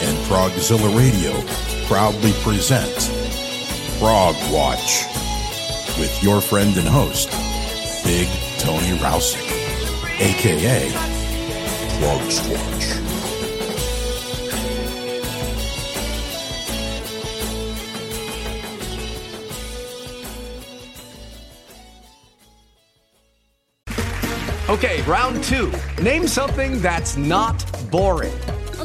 and Progzilla Radio proudly present Prog Watch with your friend and host, Big Tony Rousick, aka Prog Watch. Okay, round two. Name something that's not boring.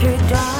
through dark.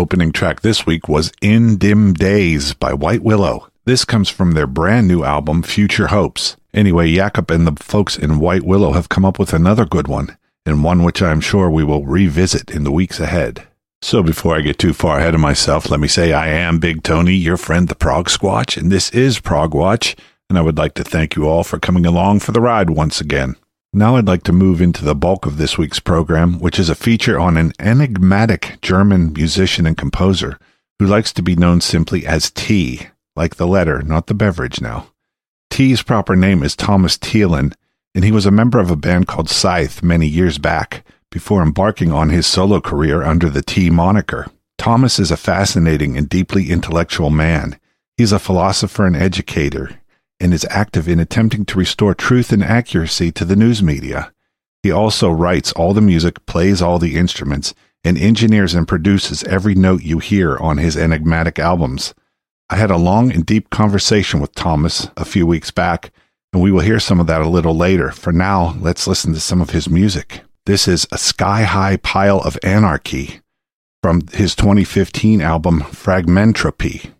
Opening track this week was In Dim Days by White Willow. This comes from their brand new album, Future Hopes. Anyway, Jakob and the folks in White Willow have come up with another good one, and one which I am sure we will revisit in the weeks ahead. So before I get too far ahead of myself, let me say I am Big Tony, your friend the Prog Squatch, and this is Prog Watch, and I would like to thank you all for coming along for the ride once again. Now I'd like to move into the bulk of this week's program, which is a feature on an enigmatic German musician and composer who likes to be known simply as T, like the letter, not the beverage now. T's proper name is Thomas Thielen, and he was a member of a band called Scythe many years back before embarking on his solo career under the T moniker. Thomas is a fascinating and deeply intellectual man. He's a philosopher and educator and is active in attempting to restore truth and accuracy to the news media. He also writes all the music, plays all the instruments, and engineers and produces every note you hear on his enigmatic albums. I had a long and deep conversation with Thomas a few weeks back, and we will hear some of that a little later. For now, let's listen to some of his music. This is a sky high pile of anarchy from his 2015 album Fragmentropy.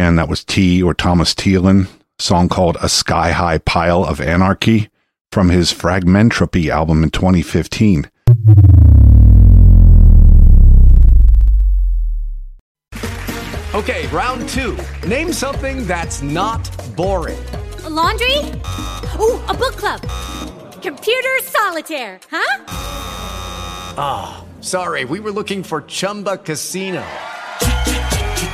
Again, that was T or Thomas Thielen, song called A Sky High Pile of Anarchy from his Fragmentropy album in 2015. Okay, round two. Name something that's not boring. A laundry? Ooh, a book club. Computer solitaire, huh? Ah, sorry, we were looking for Chumba Casino.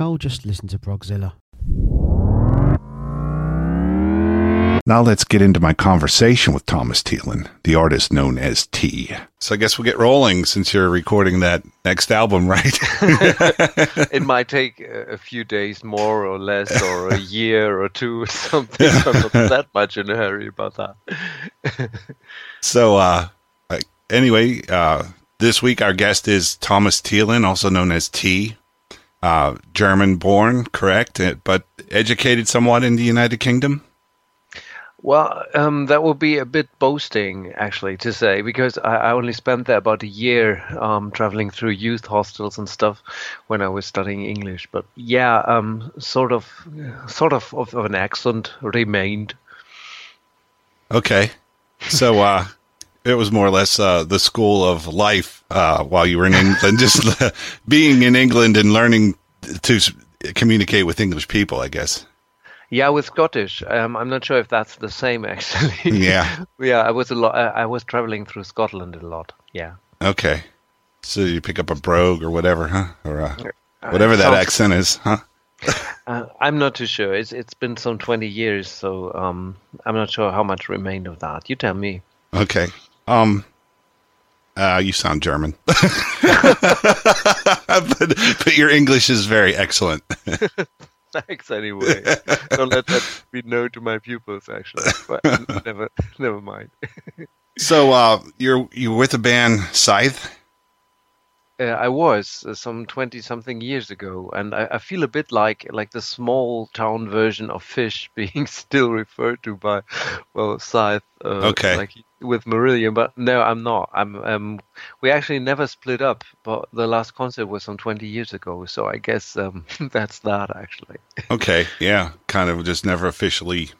Oh, just listen to Progzilla. Now let's get into my conversation with Thomas Thielen, the artist known as T. So I guess we'll get rolling since you're recording that next album, right? it might take a a few days more or less, or a year or two or something. I'm not that much in a hurry about that. so, uh, uh, anyway, uh, this week our guest is Thomas Thielen, also known as T. Uh, German born, correct, Uh, but educated somewhat in the United Kingdom. Well, um, that would be a bit boasting, actually, to say, because I, I only spent there about a year um, traveling through youth hostels and stuff when I was studying English. But yeah, um, sort of, sort of, of an accent remained. Okay. So uh it was more or less uh the school of life uh while you were in England just being in England and learning to communicate with English people, I guess. Yeah, with Scottish. Um, I'm not sure if that's the same, actually. Yeah. yeah, I was a lot. I was traveling through Scotland a lot. Yeah. Okay. So you pick up a brogue or whatever, huh? Or uh, whatever that sounds- accent is, huh? Uh, I'm not too sure. It's it's been some 20 years, so um, I'm not sure how much remained of that. You tell me. Okay. Um uh you sound German. but, but your English is very excellent. Thanks anyway. Don't let that be known to my pupils, actually. But never, never mind. so uh you're you're with the band Scythe? Uh, I was uh, some twenty something years ago, and I, I feel a bit like like the small town version of Fish being still referred to by well Scythe. Uh, Okay. Like with Marillion, but no, I'm not. I'm. Um, we actually never split up, but the last concert was some twenty years ago, so I guess um, that's that actually. Okay, yeah, kind of just never officially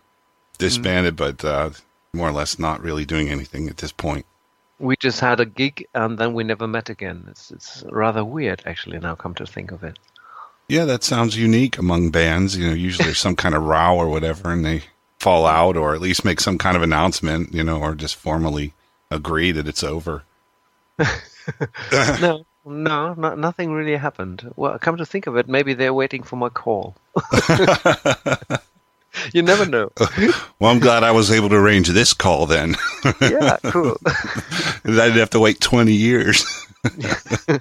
disbanded, but uh, more or less not really doing anything at this point. We just had a gig, and then we never met again. It's it's rather weird, actually. Now, come to think of it. Yeah, that sounds unique among bands. You know, usually there's some kind of row or whatever, and they fall out, or at least make some kind of announcement, you know, or just formally agree that it's over. no, no, no, nothing really happened. Well, come to think of it, maybe they're waiting for my call. you never know. Well, I'm glad I was able to arrange this call then. yeah, cool. I didn't have to wait 20 years. no,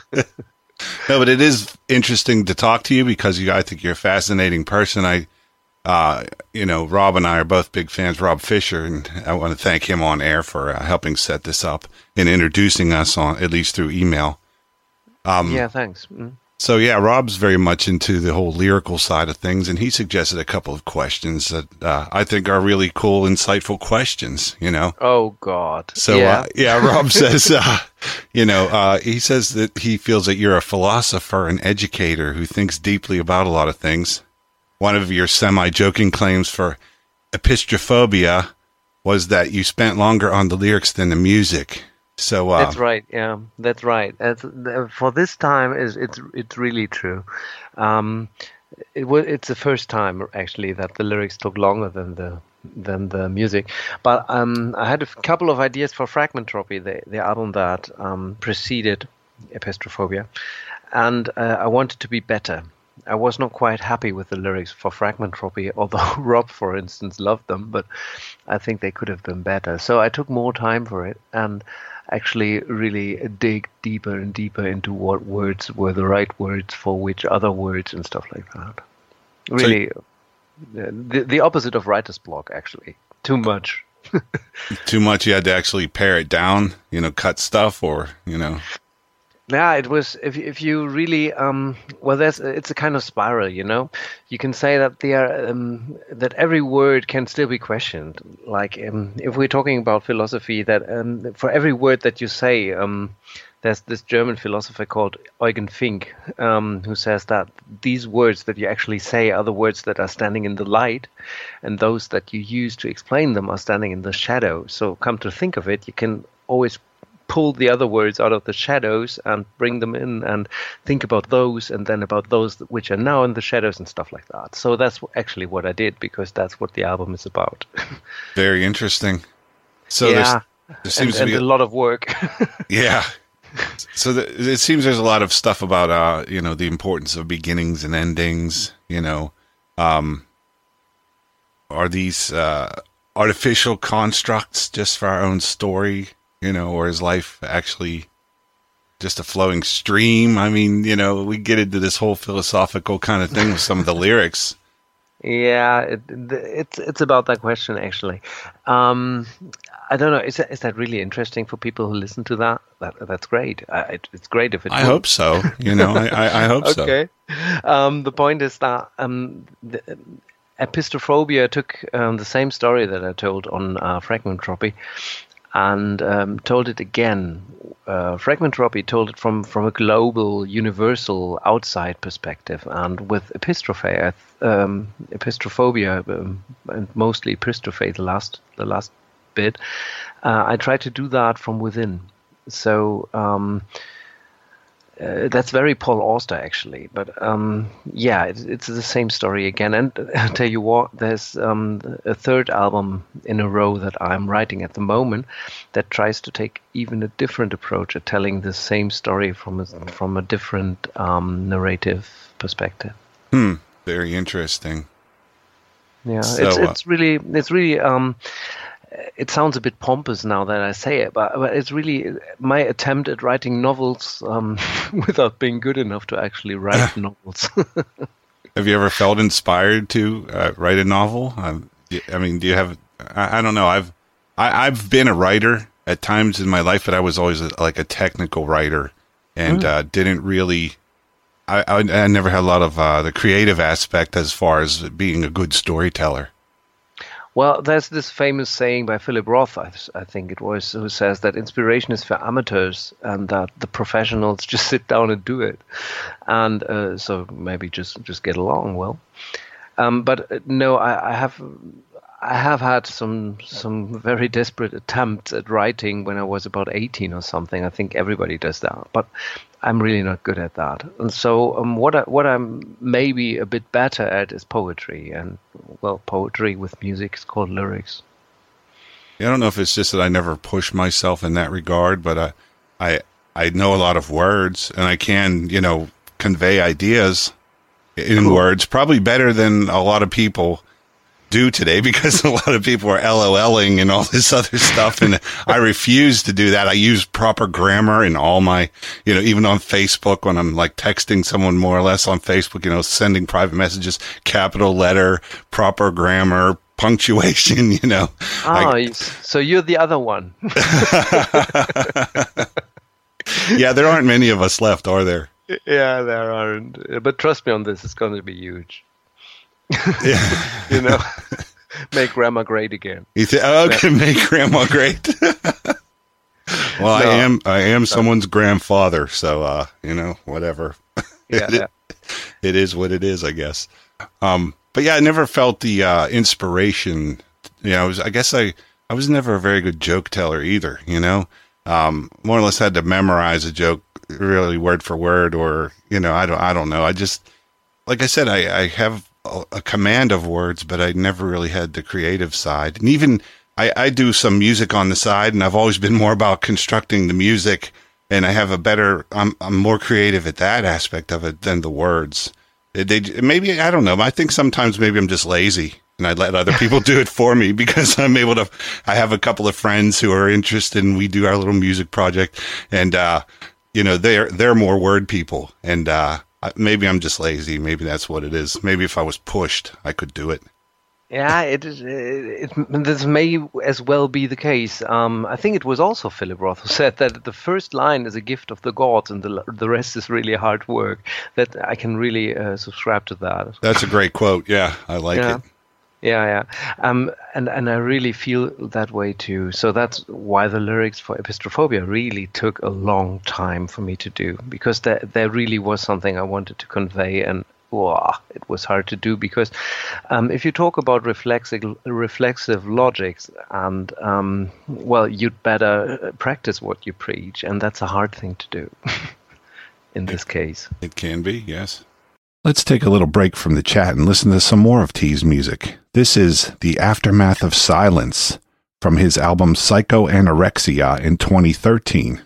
but it is interesting to talk to you because you, I think you're a fascinating person. I, uh, you know, Rob and I are both big fans. Rob Fisher, and I want to thank him on air for uh, helping set this up and introducing us on at least through email. Um, yeah, thanks. Mm. So yeah, Rob's very much into the whole lyrical side of things, and he suggested a couple of questions that uh, I think are really cool, insightful questions. You know. Oh God. So yeah, uh, yeah, Rob says, uh, you know, uh, he says that he feels that you're a philosopher and educator who thinks deeply about a lot of things. One of your semi-joking claims for epistrophobia was that you spent longer on the lyrics than the music. So uh, That's right. Yeah, that's right. That's, uh, for this time, is it's it's really true. Um, it was it's the first time actually that the lyrics took longer than the than the music. But um, I had a couple of ideas for Fragmentropy, the the album that um, preceded Epistrophobia, and uh, I wanted to be better. I was not quite happy with the lyrics for Fragmentropy, although Rob, for instance, loved them, but I think they could have been better. So I took more time for it, and actually really dig deeper and deeper into what words were the right words for which other words and stuff like that. Really, uh, the the opposite of writer's block, actually. Too much. Too much. You had to actually pare it down. You know, cut stuff, or you know. Yeah, it was. If if you really um, well, there's it's a kind of spiral, you know. You can say that there um, that every word can still be questioned. Like um, if we're talking about philosophy, that um, for every word that you say, um, there's this German philosopher called Eugen Fink um, who says that these words that you actually say are the words that are standing in the light, and those that you use to explain them are standing in the shadow. So come to think of it, you can always pull the other words out of the shadows and bring them in and think about those and then about those which are now in the shadows and stuff like that. So that's actually what I did because that's what the album is about. Very interesting. So yeah, there seems and, to be and a lot of work. Yeah. So the, it seems there's a lot of stuff about uh you know the importance of beginnings and endings. You know, um, are these uh, artificial constructs just for our own story? You know, or is life actually just a flowing stream? I mean, you know, we get into this whole philosophical kind of thing with some of the lyrics. Yeah, it, it's it's about that question actually. Um, I don't know. Is that, is that really interesting for people who listen to that? That that's great. Uh, it, it's great if it. I would. hope so. You know, I, I, I hope so. okay. Um, the point is that um, the, Epistrophobia took um, the same story that I told on uh, Fragmentropy and um, told it again. Uh, Fragmentropy told it from, from a global, universal, outside perspective, and with epistrophe, um, epistrophobia, um, and mostly epistrophe, the last the last bit, uh, I try to do that from within. So um, uh, that's very Paul Auster, actually. But um, yeah, it's, it's the same story again. And I'll tell you what, there's um, a third album in a row that I'm writing at the moment that tries to take even a different approach at telling the same story from a, from a different um, narrative perspective. Hmm. Very interesting. Yeah, So, it's uh, it's really it's really um, it sounds a bit pompous now that I say it, but, but it's really my attempt at writing novels um, without being good enough to actually write novels. Have you ever felt inspired to uh, write a novel? Um, I mean, do you have? I, I don't know. I've I, I've been a writer at times in my life, but I was always a, like a technical writer and Mm. uh, didn't really. I, I I never had a lot of uh, the creative aspect as far as being a good storyteller. Well, there's this famous saying by Philip Roth, I, I think it was, who says that inspiration is for amateurs and that the professionals just sit down and do it, and uh, so maybe just just get along well. Um, but uh, no, I, I have I have had some some very desperate attempts at writing when I was about 18 or something. I think everybody does that, but I'm really not good at that. And so um, what I, what I'm maybe a bit better at is poetry, and well, poetry with music is called lyrics. I don't know if it's just that I never push myself in that regard, but I, I, I know a lot of words and I can, you know, convey ideas in words probably better than a lot of people do today because a lot of people are LOLing and all this other stuff. And I refuse to do that. I use proper grammar in all my, you know, even on Facebook when I'm like texting someone more or less on Facebook, you know, sending private messages, capital letter, proper grammar, punctuation, you know. Ah, you- so you're the other one. yeah, there aren't many of us left, are there? yeah, there aren't. But trust me on this, it's going to be huge. you know, make grandma great again. You think, oh, okay, make grandma great. well, I am, I am someone's grandfather, so, uh, you know, whatever. Yeah, it, yeah. it is what it is, I guess. Um, but yeah, I never felt the, uh, inspiration. You know, I was, I guess I, I was never a very good joke teller either, you know, um, more or less had to memorize a joke really word for word or, you know, I don't, I don't know. I just, like I said, I, I have a, command of words, but I never really had the creative side. And even I, I do some music on the side, and I've always been more about constructing the music. And I have a better, I'm, I'm more creative at that aspect of it than the words. They, maybe I don't know. I think sometimes maybe I'm just lazy. and I let other people do it for me because I'm able to. I have a couple of friends who are interested, and we do our little music project, and uh, you know they're they're more word people, and uh, maybe I'm just lazy. Maybe that's what it is. Maybe if I was pushed, I could do it. Yeah, it is. It, it, this may as well be the case. Um, I think it was also Philip Roth who said that the first line is a gift of the gods, and the the rest is really hard work. That I can really uh, subscribe to that. That's a great quote. Yeah, I like yeah. it. Yeah, yeah, um, and and I really feel that way too. So that's why the lyrics for Epistrophobia really took a long time for me to do because there there really was something I wanted to convey, and wow, it was hard to do because um, if you talk about reflexive reflexive logics, and um, well, you'd better practice what you preach, and that's a hard thing to do in this case. It can be, yes. Let's take a little break from the chat and listen to some more of T's music. This is The Aftermath of Silence from his album Psychoanorexia in 2013.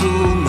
Cancel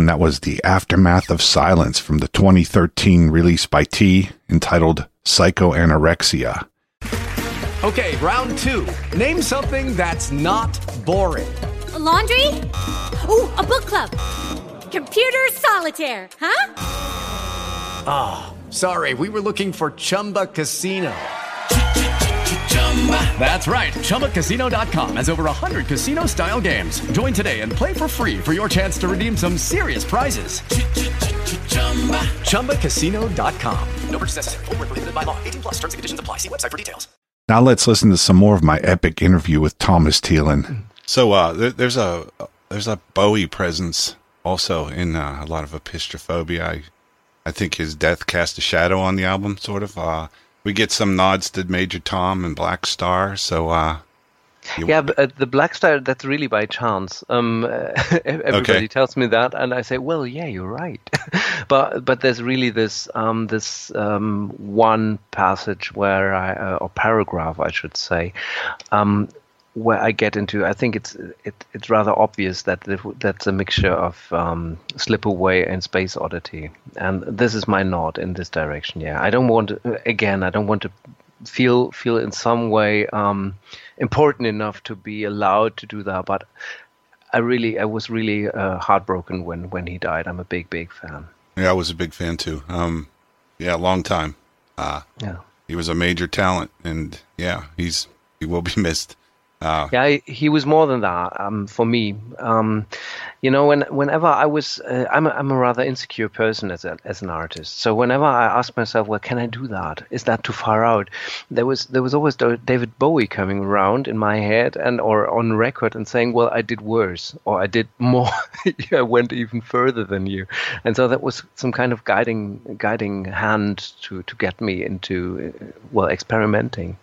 Again, that was the Aftermath of Silence from the 2013 release by T entitled Psychoanorexia. Okay, round two. Name something that's not boring. A laundry? Ooh, a book club. Computer solitaire, huh? Ah, sorry, we were looking for Chumba Casino. That's right. ChumbaCasino.com has over 100 casino style games. Join today and play for free for your chance to redeem some serious prizes. ChumbaCasino.com. No purchase necessary. Void where prohibited by law. 18 plus terms and conditions apply. See website for details. Now let's listen to some more of my epic interview with Thomas Thielen. So uh, there, there's a there's a Bowie presence also in uh, a lot of Epistrophobia. I I think his death cast a shadow on the album, sort of. Uh, we get some nods to Major Tom and Black Star. So uh, you- Yeah, but, uh, the Black Star, that's really by chance. Um, everybody Okay. tells me that, and I say, well, yeah, you're right. but but there's really this um, this um, one passage where I, uh, or paragraph, I should say, um, where I get into. I think it's it, it's rather obvious that the- that's a mixture of um, Slip Away and Space Oddity, and this is my nod in this direction. Yeah, I don't want to, again. I don't want to feel feel in some way um, important enough to be allowed to do that. But I really, I was really uh, heartbroken when when he died. I'm a big, big fan. yeah, I was a big fan too. Um, yeah, long time. Uh, Yeah. he was a major talent, and yeah, he's he will be missed. Uh, Yeah, he was more than that um, for me. Um, you know, when whenever I was, uh, I'm a, I'm a rather insecure person as a, as an artist. So whenever I ask myself, well, can I do that? Is that too far out? There was there was always David Bowie coming around in my head and or on record and saying, well, I did worse or I did more. I went even further than you, and so that was some kind of guiding guiding hand to to get me into uh, well experimenting.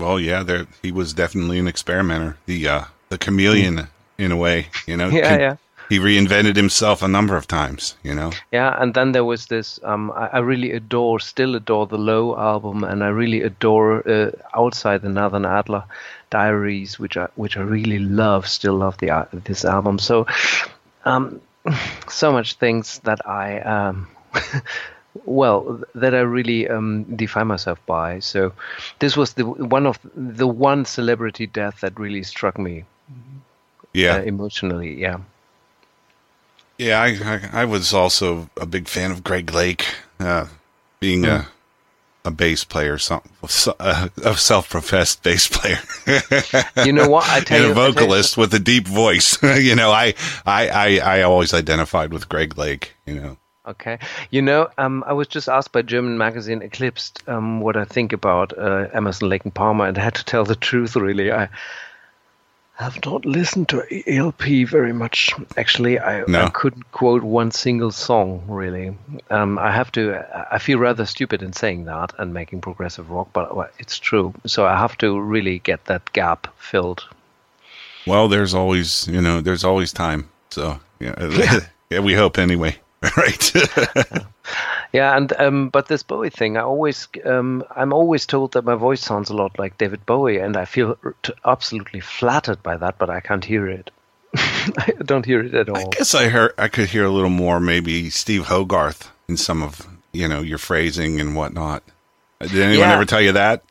Well, yeah, there he was definitely an experimenter. The uh, the chameleon, in a way, you know. Yeah, yeah. He reinvented himself a number of times, you know. Yeah, and then there was this. Um, I, I really adore, still adore the Low album, and I really adore uh, Outside the Nathan Adler Diaries, which I which I really love. Still love the uh, this album. So, um, so much things that I um, well that I really um, define myself by. So this was the one of the one celebrity death that really struck me Yeah. uh, emotionally. Yeah. Yeah, I, I I was also a big fan of Greg Lake, uh, being a a bass player, some uh, a self-professed bass player. You know what? I tell and you- a tell you- vocalist with a deep voice. you know, I, I I I always identified with Greg Lake. You know, Okay. You know, um, I was just asked by German magazine Eclipsed um, what I think about uh, Emerson, Lake and Palmer, and I had to tell the truth. Really, I have not listened to ELP very much. Actually, I, No. I couldn't quote one single song. Really, um, I have to. I feel rather stupid in saying that and making progressive rock, but well, it's true. So I have to really get that gap filled. well, there's always you know there's always time. So yeah, yeah, we hope anyway. right. Yeah, and um, but this Bowie thing, I always, um, I'm always told that my voice sounds a lot like David Bowie, and I feel t- absolutely flattered by that, but I can't hear it. I don't hear it at all. I guess I heard I could hear a little more maybe Steve Hogarth in some of you know your phrasing and whatnot. Did anyone Yeah. ever tell you that?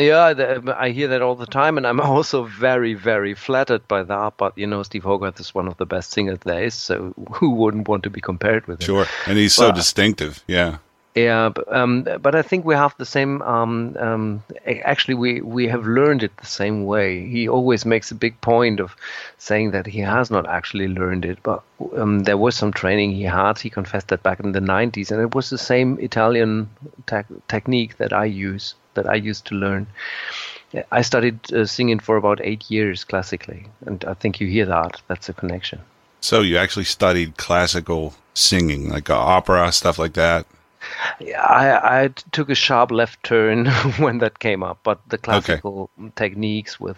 Yeah, the, um, I hear that all the time, and I'm also very, very flattered by that. But you know, Steve Hogarth is one of the best singers there is, so who wouldn't want to be compared with him? Sure, and he's so distinctive. Yeah. Yeah, but, um, but I think we have the same. Um, um, actually, we, we have learned it the same way. He always makes a big point of saying that he has not actually learned it, but um, there was some training he had. He confessed that back in the 90s, and it was the same Italian tec- technique that I use, that I used to learn. I studied uh, singing for about eight years classically, and I think you hear that. That's a connection. So you actually studied classical singing, like uh, opera stuff like that. Yeah, I, I took a sharp left turn when that came up, but the classical techniques with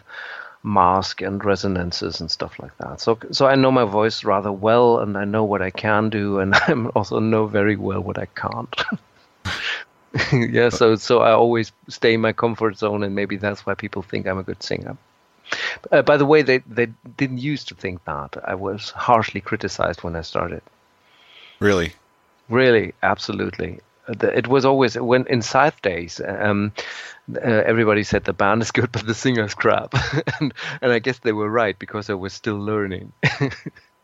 mask and resonances and stuff like that. So, so I know my voice rather well, and I know what I can do, and I also know very well what I can't. yeah, so so I always stay in my comfort zone, and maybe that's why people think I'm a good singer. Uh, by the way, they they didn't used to think that. I was harshly criticized when I started. Really? Really, absolutely. It was always when in Scythe days, um, uh, everybody said the band is good, but the singer's crap, and, and I guess they were right because I was still learning.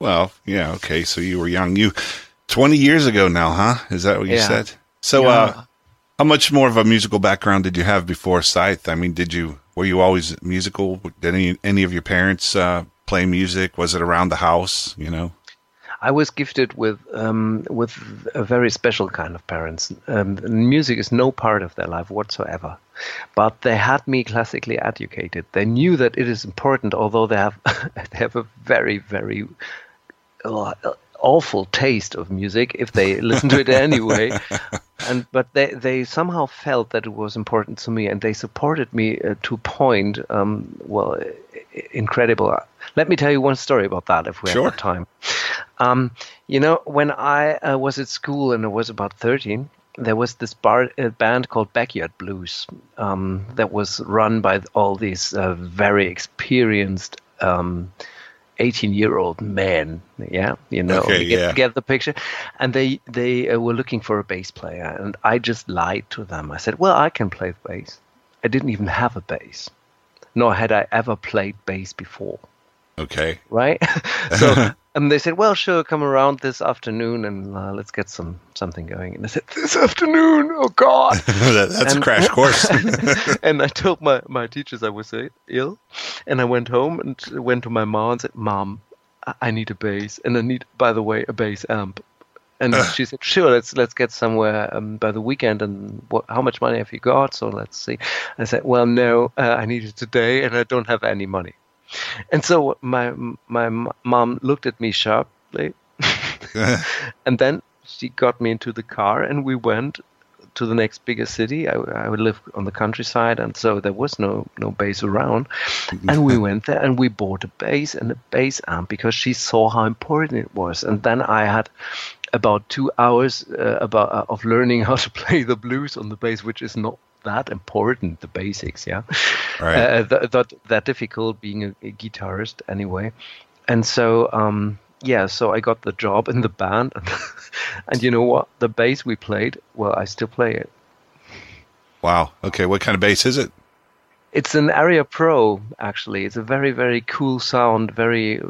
Well, yeah, okay. So you were young. You 20 years ago now, huh? Is that what you Yeah. said? So Yeah. uh how much more of a musical background did you have before Scythe? I mean, did you were you always musical? Did any any of your parents uh play music? Was it around the house, you know? I was gifted with um, with a very special kind of parents. Um, music is no part of their life whatsoever, but they had me classically educated. They knew that it is important, although they have they have a very very uh, awful taste of music if they listen to it anyway. And but they they somehow felt that it was important to me, and they supported me uh, to a point. Um, well, incredible. Let me tell you one story about that, if we Sure. have time. Um, you know, when I uh, was at school and I was about 13, there was this bar, uh, band called Backyard Blues um, that was run by all these uh, very experienced um, 18 year old men. Yeah, you know, Okay, you get, yeah. get the picture. And they, they uh, were looking for a bass player. And I just lied to them. I said, Well, I can play the bass. I didn't even have a bass, nor had I ever played bass before Okay. right? so and they said, "Well, sure, come around this afternoon and uh, let's get some something going." And I said, "This afternoon? Oh God!" That- that's a crash course. and I told my my teachers I was uh, ill, and I went home and went to my mom and said, "Mom, I- I need a bass, and I need, by the way, a bass amp." And she said, "Sure, let's let's get somewhere um, by the weekend. And what, how much money have you got? So let's see." I said, "Well, no, uh, I need it today, and I don't have any money." And so my my mom looked at me sharply, and then she got me into the car, and we went to the next bigger city. I, I would live on the countryside, and so there was no no base around. And we went there, and we bought a bass and a bass amp because she saw how important it was. And then I had about two hours uh, about uh, of learning how to play the blues on the bass, which is not that important. The basics, yeah, Right. uh, that, that that difficult being a, a guitarist anyway. And so um, yeah, so I got the job in the band, and you know what? The bass we played, well, I still play it. Wow. Okay. What kind of bass is it? It's an Aria Pro, actually. It's a very, very cool sound, very,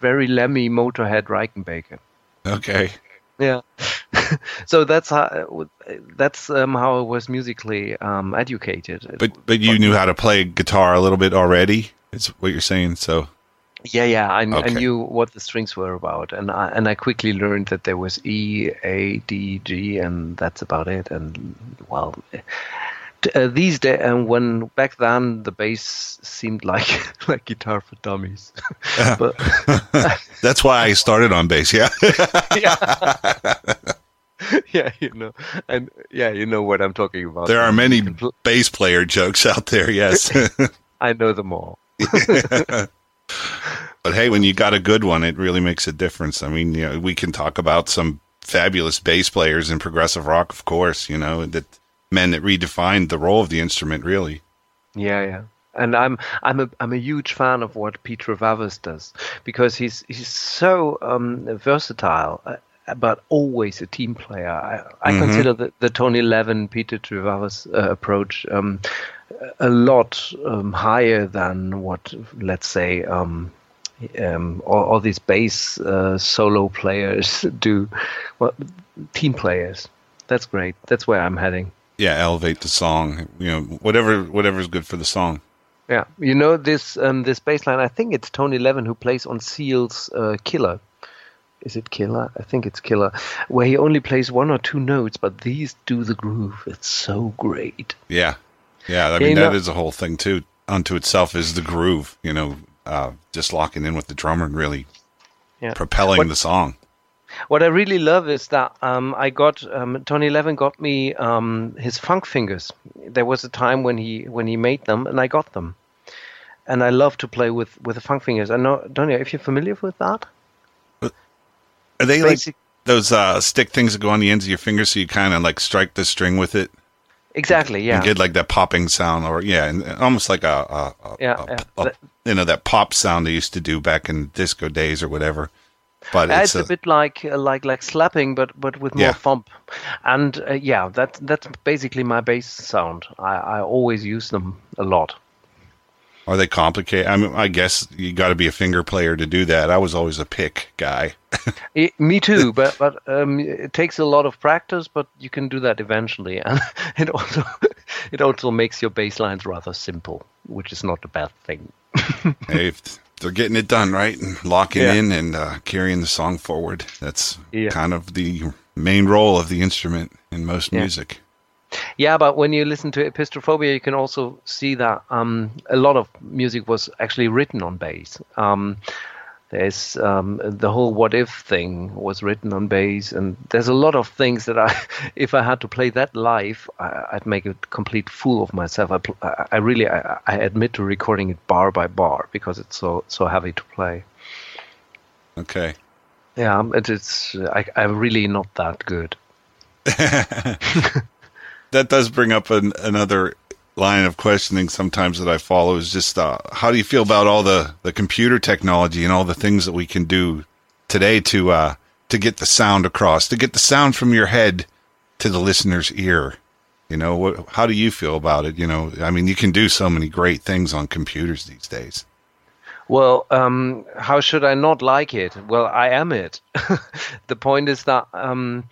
very Lemmy Motorhead Rickenbacker. Okay. Yeah. so that's how that's um, how I was musically um, educated. But but you knew how to play guitar a little bit already. Is what you're saying. So Yeah, yeah, I, I knew what the strings were about, and I, and I quickly learned that there was E, A, D, G, and that's about it. And well, uh, these days, and when back then the bass seemed like like guitar for dummies, but that's why I started on bass. Yeah. yeah, you know, and yeah, you know what I'm talking about. there are many bass player jokes out there. Yes. I know them all. But hey, when you got a good one, it really makes a difference. I mean, you know, we can talk about some fabulous bass players in progressive rock, of course. You know, that men that redefined the role of the instrument, really. Yeah, yeah. And I'm I'm a I'm a huge fan of what Pete Trewavas does because he's he's so um, versatile, but always a team player. I, I Mhm. consider the, the Tony Levin Peter Trewavas uh, approach um, a lot um, higher than what let's say um, um, all, all these bass uh, solo players do. Well, team players. That's great. That's where I'm heading. Yeah, elevate the song. You know, whatever whatever's good for the song. Yeah, you know this um, this bass line. I think it's Tony Levin who plays on Seal's uh, Killer. Is it Killer? I think it's Killer, where he only plays one or two notes, but these do the groove. It's so great. Yeah, yeah. I mean, that know- is a whole thing too. Unto itself is the groove. You know, uh, just locking in with the drummer and really Yeah. propelling What- the song. What I really love is that um, I got um, Tony Levin got me um, his funk fingers. There was a time when he when he made them, and I got them, and I love to play with with the funk fingers. I know, Donny, if you're familiar with that. Are they Basic- like those uh, stick things that go on the ends of your fingers, so you kind of like strike the string with it? Exactly. Yeah. and get like that popping sound, or yeah, and almost like a, a, a, Yeah, yeah. a- you know that pop sound they used to do back in disco days or whatever. But Uh, it's, it's a, bit like uh, like like slapping, but but with more Yeah. thump. And uh, yeah, that that's basically my bass sound. I, I always use them a lot. Are they complicated? I mean, I guess you got to be a finger player to do that. I was always a pick guy. I- me too, but but um, it takes a lot of practice, but you can do that eventually, and it also it also makes your bass lines rather simple, which is not a bad thing. hey, they're getting it done right and locking Yeah. in and uh, carrying the song forward, that's Yeah. kind of the main role of the instrument in most Yeah. music. Yeah, but when you listen to Epistrophobia, you can also see that um, a lot of music was actually written on bass. Um, there's um, the whole "what if" thing was written on bass, and there's a lot of things that I, if I had to play that live, I, I'd make a complete fool of myself. I, I I really, I, I admit to recording it bar by bar because it's so so heavy to play. Okay. Yeah, um, it, it's I, I'm really not that good. that does bring up an, another line of questioning sometimes that I follow is just uh, how do you feel about all the, the computer technology and all the things that we can do today to uh, to get the sound across, to get the sound from your head to the listener's ear. You know, what, how do you feel about it? You know, I mean, you can do so many great things on computers these days. Well, um, how should I not like it? Well, I am it. the point is that um,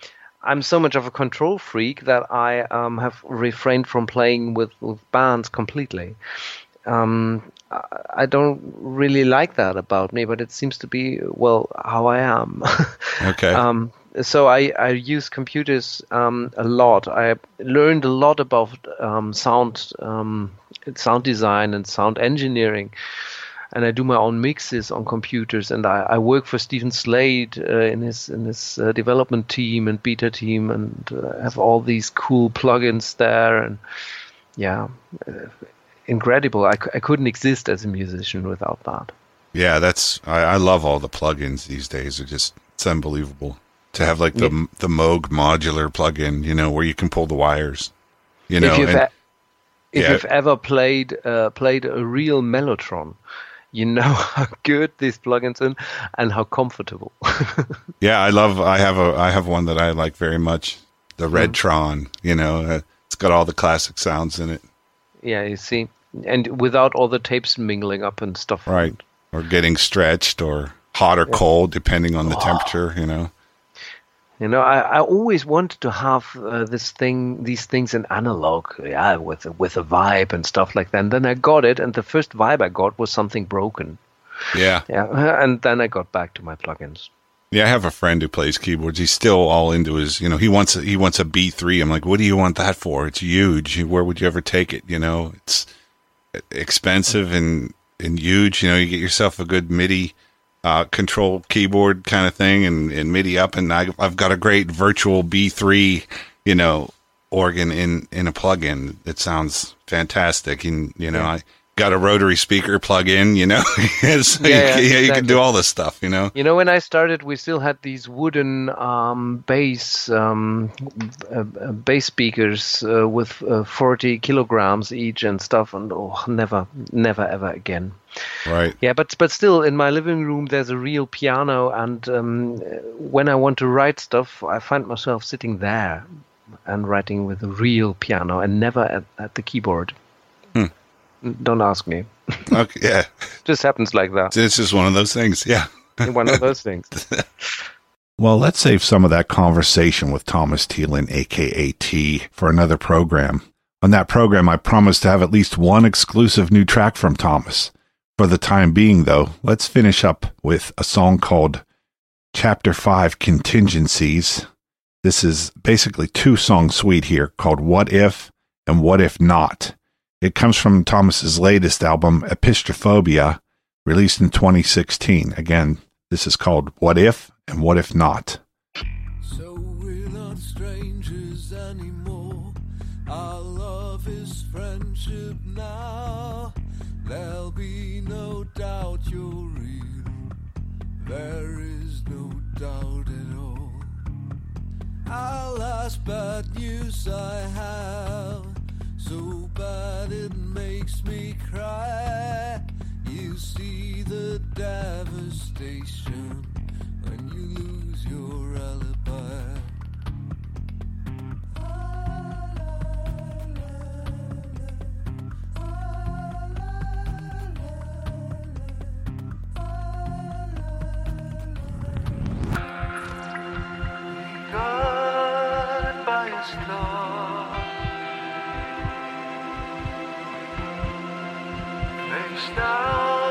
I'm so much of a control freak that I um, have refrained from playing with, with bands completely. Um, I, I don't really like that about me, but it seems to be, well, how I am. Okay. Um, so I, I use computers um, a lot. I learned a lot about um, sound um, sound design and sound engineering, and I do my own mixes on computers. And I, I work for Steven Slate uh, in his in his uh, development team and beta team, and uh, have all these cool plugins there. And yeah, uh, incredible. I, c- I couldn't exist as a musician without that. Yeah, that's I, I love all the plugins these days. They're just it's unbelievable to have like the Yeah. the Moog modular plugin, you know, where you can pull the wires. You know, if you've, and- e- if yeah. you've ever played uh, played a real mellotron, you know how good these plugins are and how comfortable. Yeah, I love. I have a. I have one that I like very much. The Redtron. You know, uh, it's got all the classic sounds in it. yeah, you see, and without all the tapes mingling up and stuff. Right. Or getting stretched, or hot or cold, depending on the temperature. You know. You know, I, I always wanted to have uh, this thing, these things in analog, yeah, with a, with a vibe and stuff like that. And then I got it, and the first vibe I got was something broken. Yeah. Yeah, and then I got back to my plugins. Yeah, I have a friend who plays keyboards. He's still all into his, you know, he wants a, he wants a B3. I'm like, what do you want that for? It's huge. Where would you ever take it? You know, it's expensive and and huge. You know, you get yourself a good MIDI uh, control keyboard kind of thing and, and MIDI up, and I, I've got a great virtual B3, you know, organ in in a plugin. It sounds fantastic, and you know, I got a rotary speaker plug in. You know, so Yeah, you, yeah, you can do all this stuff. You know. You know, when I started, we still had these wooden um, bass um, uh, uh, bass speakers uh, with uh, 40 kilograms each and stuff, and oh, never, never, ever again. Right. Yeah, but but still, in my living room, there's a real piano, and um, when I want to write stuff, I find myself sitting there and writing with a real piano, and never at, at the keyboard. Don't ask me. Okay. Yeah. Just happens like that. This is one of those things. Yeah. One of those things. Well, let's save some of that conversation with Thomas Thielen, aka T, for another program. On that program, I promised to have at least one exclusive new track from Thomas. For the time being, though, let's finish up with a song called Chapter 5 Contingencies. This is basically two song suite here called What If and What If Not. It comes from Thomas's latest album, Epistrophobia, released in 2016. Again, this is called What If and What If Not. So we're not strangers anymore. Our love is friendship now. There'll be no doubt you're real. There is no doubt at all. Our last bad news I have. So bad it makes me cry. You see the devastation when you lose your alibi. God by a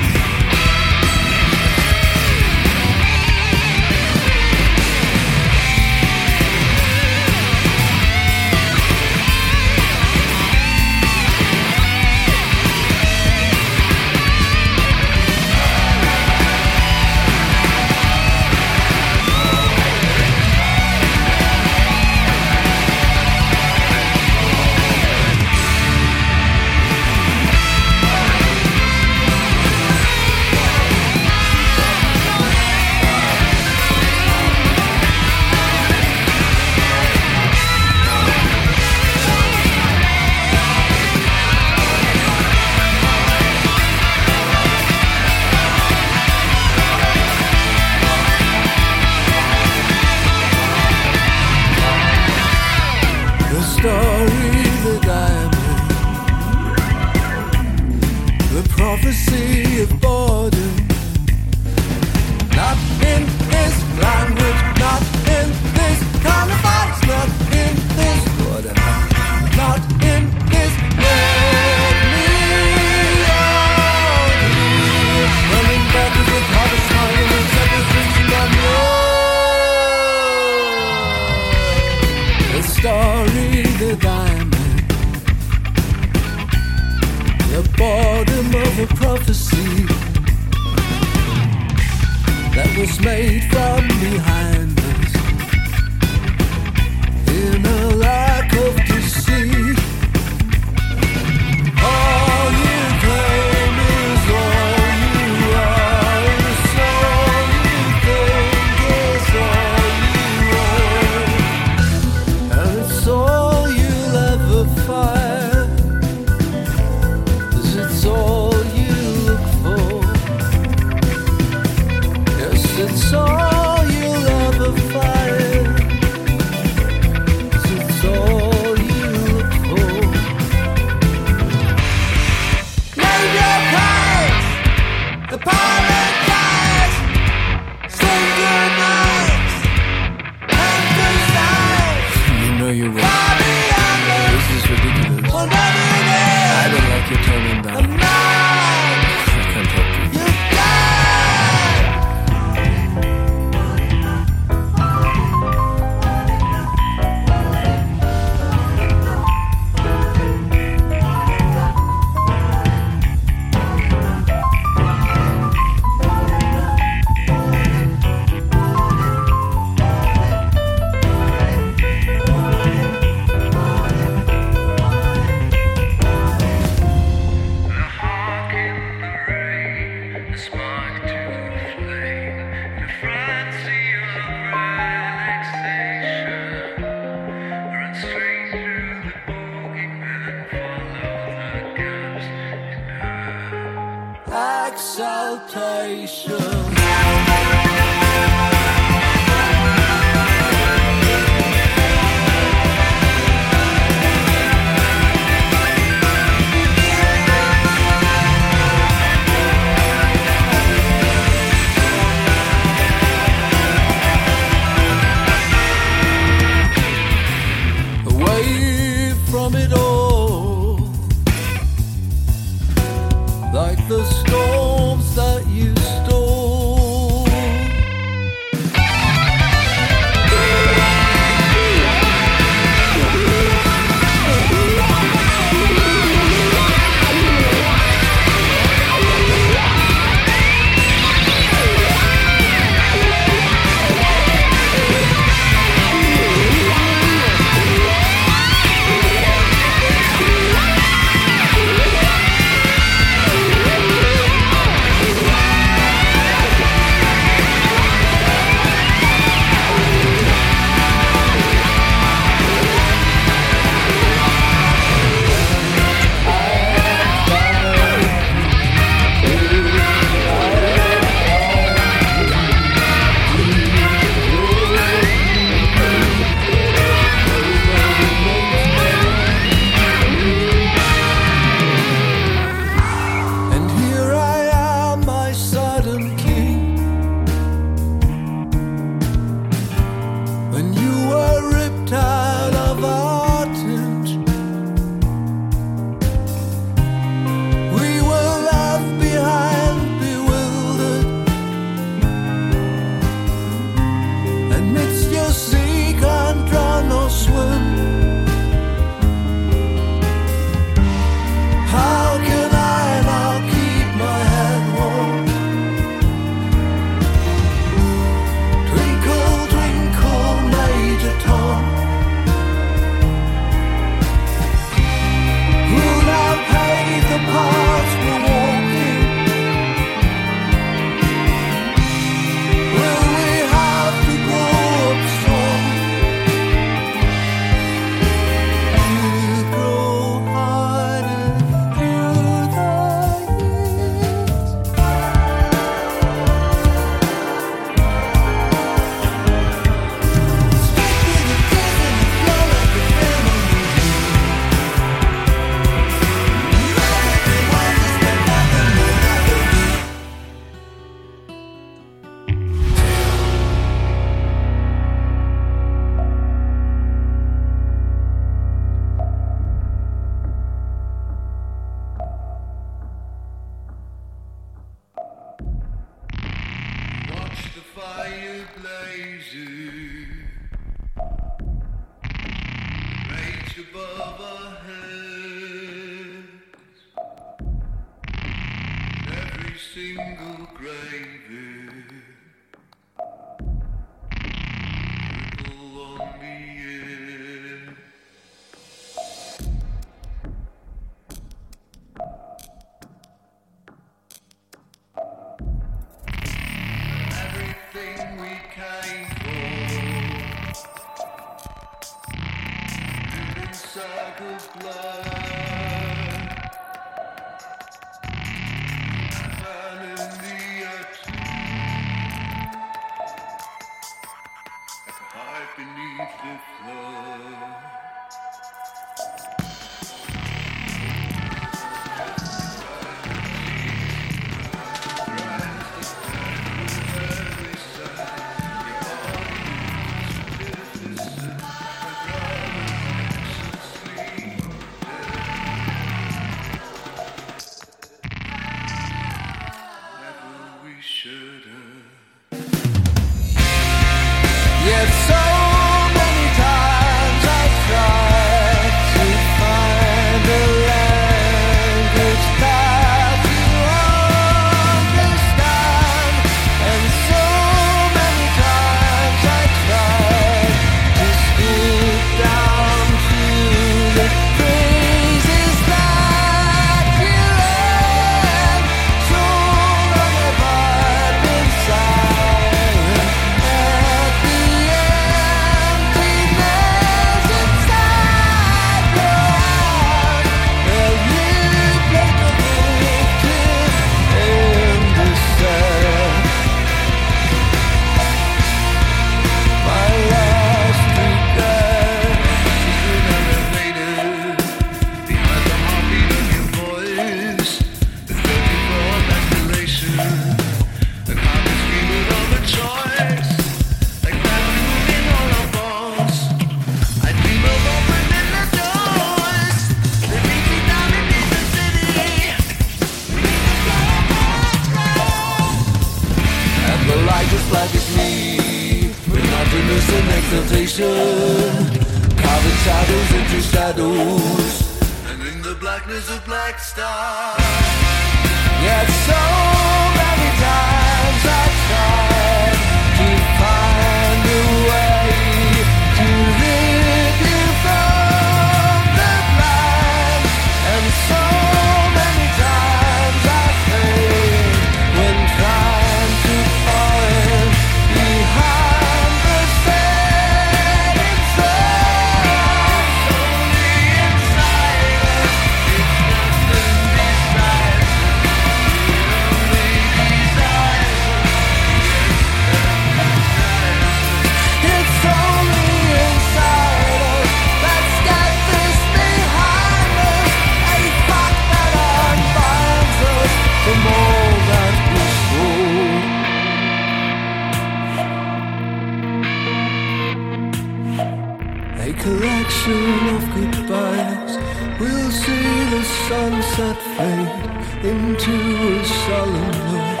That fade into a sullen night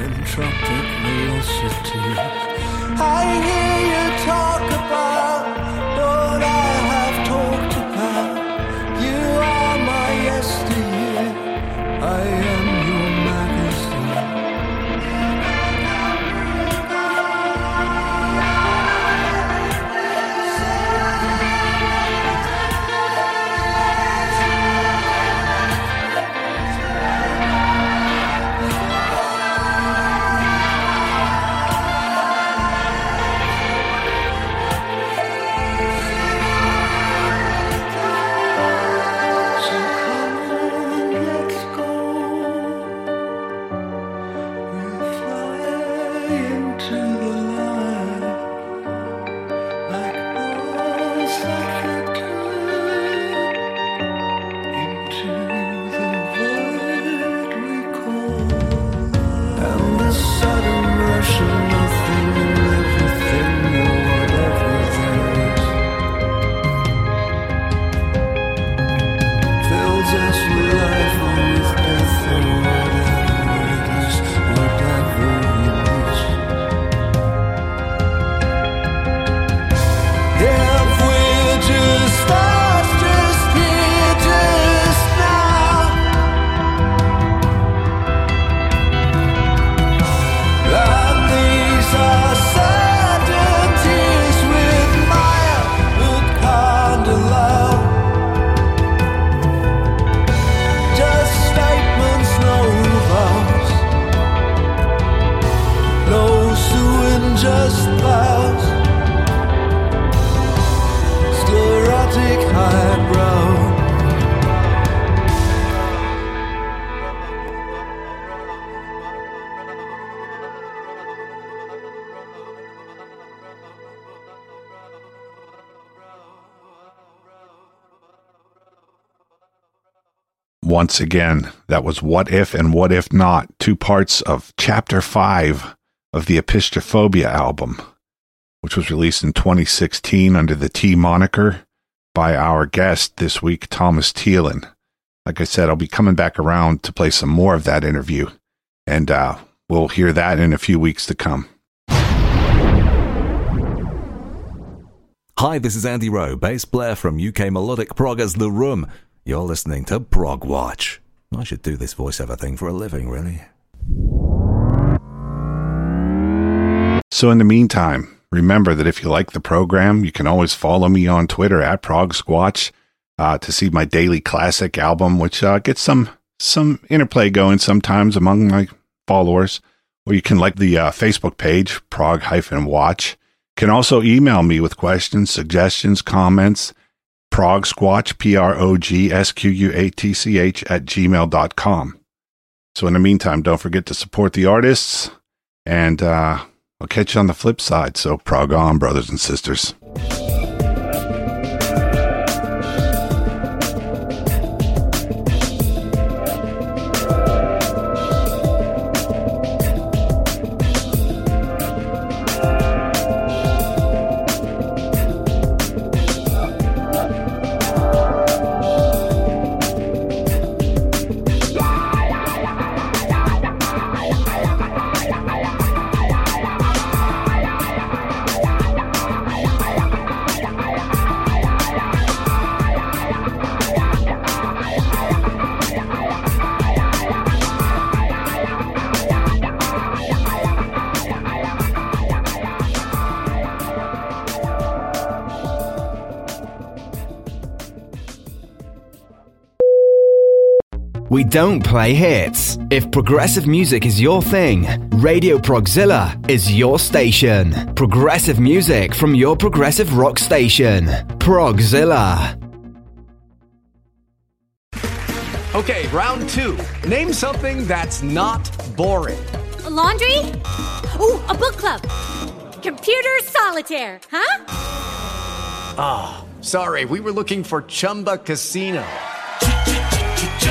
and tropic velocity. I once again. That was What If and What If Not, two parts of Chapter 5 of the Epistrophobia album, which was released in 2016 under the T moniker by our guest this week, Thomas Thielen. Like I said, I'll be coming back around to play some more of that interview, and uh, we'll hear that in a few weeks to come. Hi, this is Andy Rowe, bass player from UK melodic proggers The Room. You're listening to Prog Watch. I should do this voiceover thing for a living, really. So, in the meantime, remember that if you like the program, you can always follow me on Twitter at Prog Squatch uh, to see my daily classic album, which uh, gets some some interplay going sometimes among my followers. Or you can like the uh, Facebook page, Prog Watch. Can also email me with questions, suggestions, comments, prog squatch, P R O G S Q U A T C H at gmail.com. So in the meantime, don't forget to support the artists, and uh, I'll catch you on the flip side. So prog on, brothers and sisters. We don't play hits. If progressive music is your thing, Radio Progzilla is your station. Progressive music from your progressive rock station. Progzilla. Okay, round two. Name something that's not boring. A laundry? Ooh, a book club. Computer solitaire, huh? Ah, oh, sorry, we were looking for Chumba Casino.